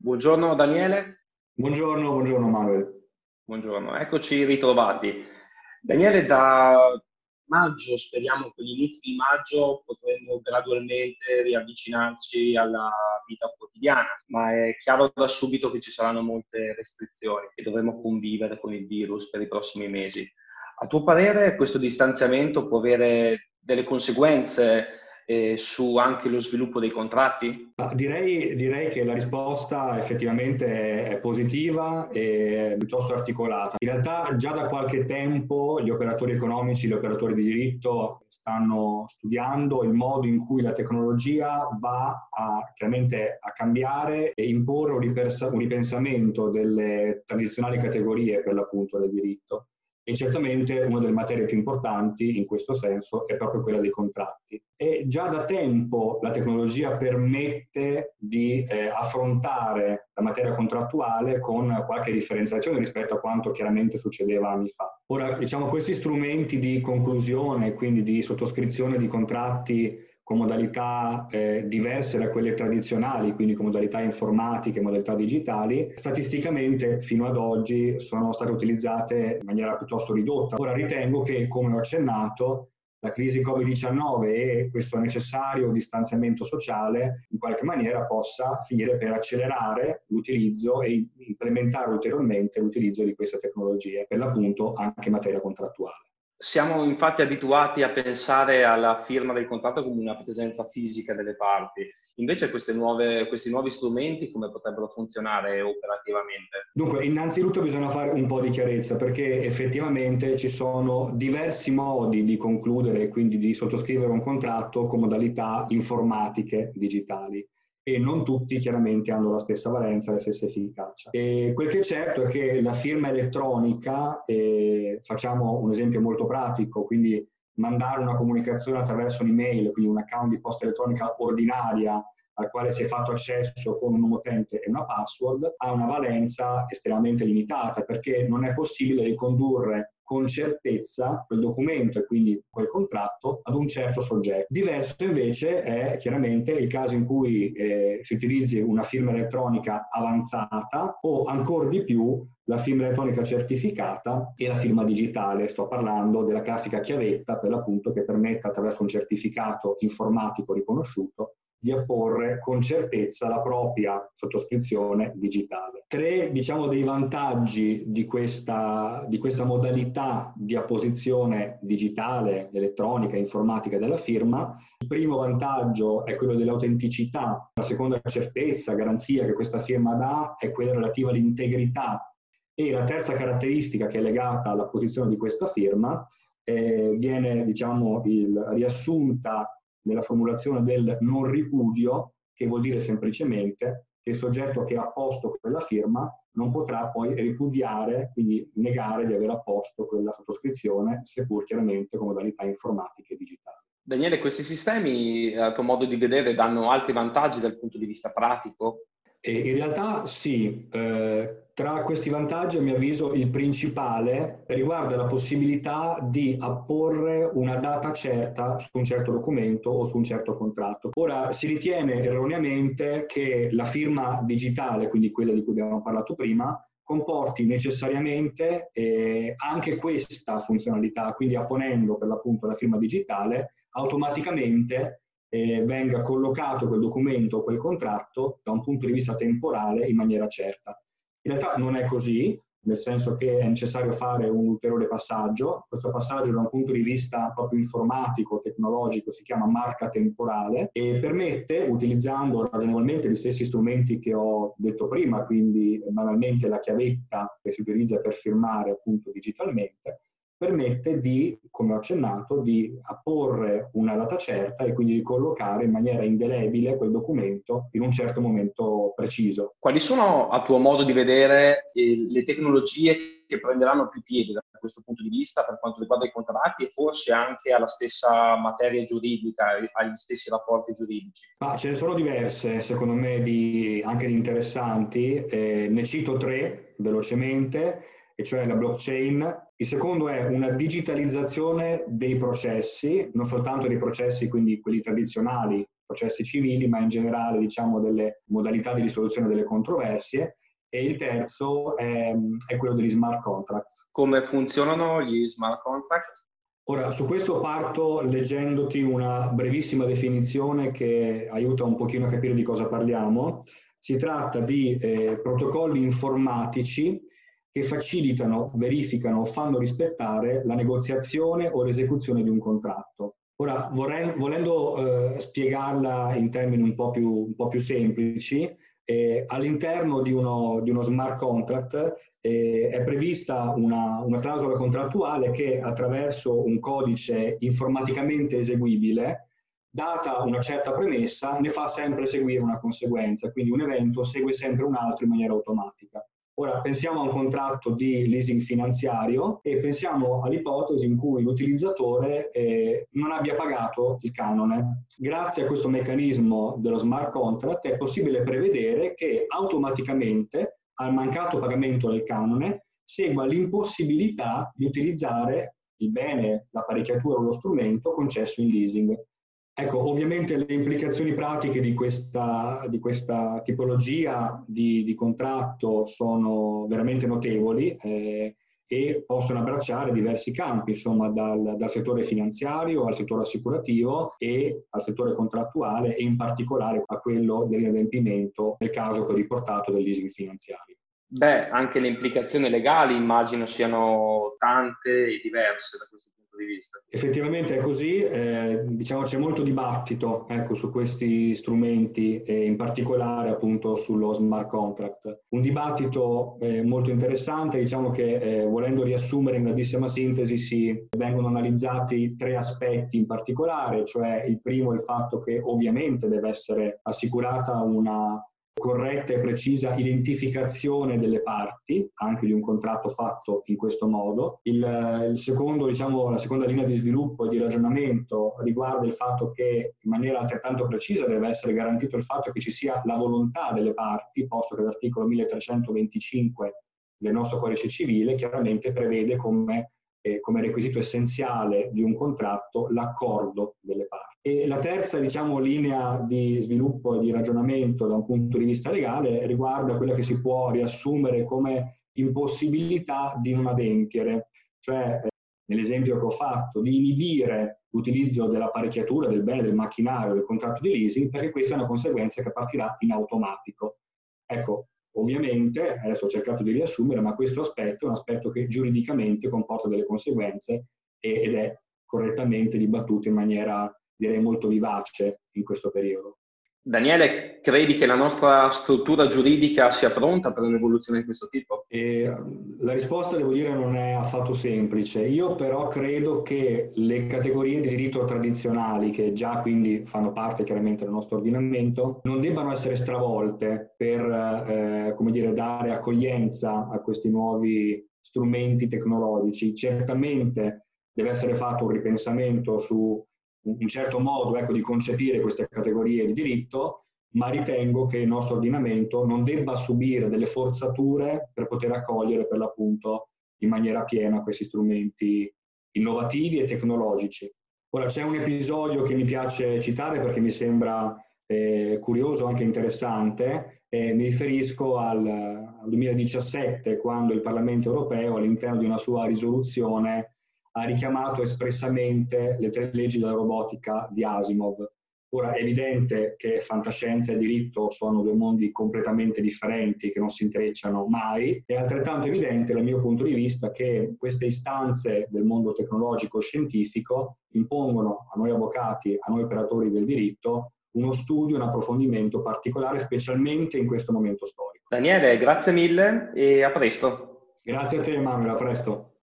Buongiorno Daniele. Buongiorno, buongiorno Manuel. Buongiorno, eccoci ritrovati. Daniele, da maggio, speriamo che gli inizi di maggio potremo gradualmente riavvicinarci alla vita quotidiana, ma è chiaro da subito che ci saranno molte restrizioni e dovremo convivere con il virus per i prossimi mesi. A tuo parere questo distanziamento può avere delle conseguenze eh, su anche lo sviluppo dei contratti? Direi, direi, che la risposta effettivamente è positiva e piuttosto articolata. In realtà già da qualche tempo gli operatori economici, gli operatori di diritto stanno studiando il modo in cui la tecnologia va a, chiaramente a cambiare e imporre un, ripensamento delle tradizionali categorie per l'appunto del diritto. E certamente una delle materie più importanti in questo senso è proprio quella dei contratti. E già da tempo la tecnologia permette di eh, affrontare la materia contrattuale con qualche differenziazione rispetto a quanto chiaramente succedeva anni fa. Ora, diciamo, questi strumenti di conclusione, quindi di sottoscrizione di contratti con modalità eh, diverse da quelle tradizionali, quindi con modalità informatiche, modalità digitali, statisticamente fino ad oggi sono state utilizzate in maniera piuttosto ridotta. Ora ritengo che, come ho accennato, la crisi Covid-19 e questo necessario distanziamento sociale in qualche maniera possa finire per accelerare l'utilizzo e implementare ulteriormente l'utilizzo di queste tecnologie, per l'appunto anche in materia contrattuale. Siamo infatti abituati a pensare alla firma del contratto come una presenza fisica delle parti, invece nuove, questi nuovi strumenti come potrebbero funzionare operativamente? Dunque, innanzitutto bisogna fare un po' di chiarezza perché effettivamente ci sono diversi modi di concludere e quindi di sottoscrivere un contratto con modalità informatiche digitali e non tutti chiaramente hanno la stessa valenza, la stessa efficacia. E quel che è certo è che la firma elettronica, eh, facciamo un esempio molto pratico, quindi mandare una comunicazione attraverso un'email, quindi un account di posta elettronica ordinaria al quale si è fatto accesso con un utente e una password, ha una valenza estremamente limitata perché non è possibile ricondurre con certezza quel documento e quindi quel contratto ad un certo soggetto. Diverso invece è chiaramente il caso in cui eh, si utilizzi una firma elettronica avanzata o ancora di più la firma elettronica certificata e la firma digitale. Sto parlando della classica chiavetta per l'appunto che permette attraverso un certificato informatico riconosciuto di apporre con certezza la propria sottoscrizione digitale. Tre, diciamo, dei vantaggi di questa, di questa modalità di apposizione digitale, elettronica, informatica della firma. Il primo vantaggio è quello dell'autenticità, la seconda certezza, garanzia che questa firma dà è quella relativa all'integrità e la terza caratteristica che è legata alla posizione di questa firma eh, viene diciamo, il, riassunta nella formulazione del non ripudio, che vuol dire semplicemente che il soggetto che ha apposto quella firma non potrà poi ripudiare, quindi negare di aver apposto quella sottoscrizione, seppur chiaramente con modalità informatiche e digitali. Daniele, questi sistemi, a tuo modo di vedere, danno altri vantaggi dal punto di vista pratico? E in realtà sì, eh, tra questi vantaggi a mio avviso il principale riguarda la possibilità di apporre una data certa su un certo documento o su un certo contratto. Ora si ritiene erroneamente che la firma digitale, quindi quella di cui abbiamo parlato prima, comporti necessariamente eh, anche questa funzionalità, quindi apponendo per l'appunto la firma digitale, automaticamente eh, venga collocato quel documento o quel contratto da un punto di vista temporale in maniera certa. In realtà non è così, nel senso che è necessario fare un ulteriore passaggio. Questo passaggio da un punto di vista proprio informatico, tecnologico, si chiama marca temporale e permette, utilizzando ragionevolmente gli stessi strumenti che ho detto prima, quindi banalmente la chiavetta che si utilizza per firmare appunto digitalmente, permette di, come ho accennato, di apporre una data certa e quindi di collocare in maniera indelebile quel documento in un certo momento preciso. Quali sono, a tuo modo di vedere, le tecnologie che prenderanno più piede da questo punto di vista per quanto riguarda i contratti e forse anche alla stessa materia giuridica, agli stessi rapporti giuridici? Ma ce ne sono diverse, secondo me, di, anche di interessanti. Eh, ne cito tre velocemente e cioè la blockchain. Il secondo è una digitalizzazione dei processi, non soltanto dei processi, quindi quelli tradizionali processi civili, ma in generale diciamo delle modalità di risoluzione delle controversie. E il terzo è, è quello degli smart contracts. Come funzionano gli smart contracts? Ora, su questo parto leggendoti una brevissima definizione che aiuta un pochino a capire di cosa parliamo. Si tratta di eh, protocolli informatici che facilitano, verificano o fanno rispettare la negoziazione o l'esecuzione di un contratto. Ora, vorrei, volendo eh, spiegarla in termini un po' più, un po più semplici, eh, all'interno di uno, di uno, smart contract eh, è prevista una, una, clausola contrattuale che attraverso un codice informaticamente eseguibile, data una certa premessa, ne fa sempre seguire una conseguenza, quindi un evento segue sempre un altro in maniera automatica. Ora pensiamo a un contratto di leasing finanziario e pensiamo all'ipotesi in cui l'utilizzatore eh, non abbia pagato il canone. Grazie a questo meccanismo dello smart contract è possibile prevedere che automaticamente al mancato pagamento del canone segua l'impossibilità di utilizzare il bene, l'apparecchiatura o lo strumento concesso in leasing. Ecco, ovviamente le implicazioni pratiche di questa, di questa tipologia di, di, contratto sono veramente notevoli eh, e possono abbracciare diversi campi, insomma, dal, dal, settore finanziario al settore assicurativo e al settore contrattuale e in particolare a quello dell'inadempimento nel caso che ho riportato del leasing finanziario. Beh, anche le implicazioni legali immagino siano tante e diverse da questo di vista. Effettivamente è così, eh, diciamo c'è molto dibattito ecco, su questi strumenti e in particolare appunto sullo smart contract. Un dibattito eh, molto interessante, diciamo che eh, volendo riassumere in grandissima sintesi si vengono analizzati tre aspetti in particolare, cioè il primo è il fatto che ovviamente deve essere assicurata una corretta e precisa identificazione delle parti, anche di un contratto fatto in questo modo. Il, il secondo, diciamo, la seconda linea di sviluppo e di ragionamento riguarda il fatto che in maniera altrettanto precisa deve essere garantito il fatto che ci sia la volontà delle parti, posto che l'articolo 1325 del nostro codice civile chiaramente prevede come eh, come requisito essenziale di un contratto l'accordo delle parti. E la terza diciamo, linea di sviluppo e di ragionamento da un punto di vista legale riguarda quella che si può riassumere come impossibilità di non adempiere, cioè eh, nell'esempio che ho fatto, di inibire l'utilizzo dell'apparecchiatura, del bene, del macchinario, del contratto di leasing, perché questa è una conseguenza che partirà in automatico. Ecco, Ovviamente, adesso ho cercato di riassumere, ma questo aspetto è un aspetto che giuridicamente comporta delle conseguenze ed è correttamente dibattuto in maniera, direi, molto vivace in questo periodo. Daniele, credi che la nostra struttura giuridica sia pronta per un'evoluzione di questo tipo? E la risposta, devo dire, non è affatto semplice. Io però credo che le categorie di diritto tradizionali, che già quindi fanno parte chiaramente del nostro ordinamento, non debbano essere stravolte per, eh, come dire, dare accoglienza a questi nuovi strumenti tecnologici. Certamente deve essere fatto un ripensamento su un certo modo ecco, di concepire queste categorie di diritto, ma ritengo che il nostro ordinamento non debba subire delle forzature per poter accogliere per l'appunto in maniera piena questi strumenti innovativi e tecnologici. Ora c'è un episodio che mi piace citare perché mi sembra eh, curioso, anche interessante, eh, mi riferisco al, al 2017 quando il Parlamento europeo all'interno di una sua risoluzione ha richiamato espressamente le tre leggi della robotica di Asimov. Ora è evidente che fantascienza e diritto sono due mondi completamente differenti che non si intrecciano mai, è altrettanto evidente dal mio punto di vista che queste istanze del mondo tecnologico e scientifico impongono a noi avvocati, a noi operatori del diritto, uno studio, un approfondimento particolare, specialmente in questo momento storico. Daniele, grazie mille e a presto. Grazie a te Emanuele, a presto.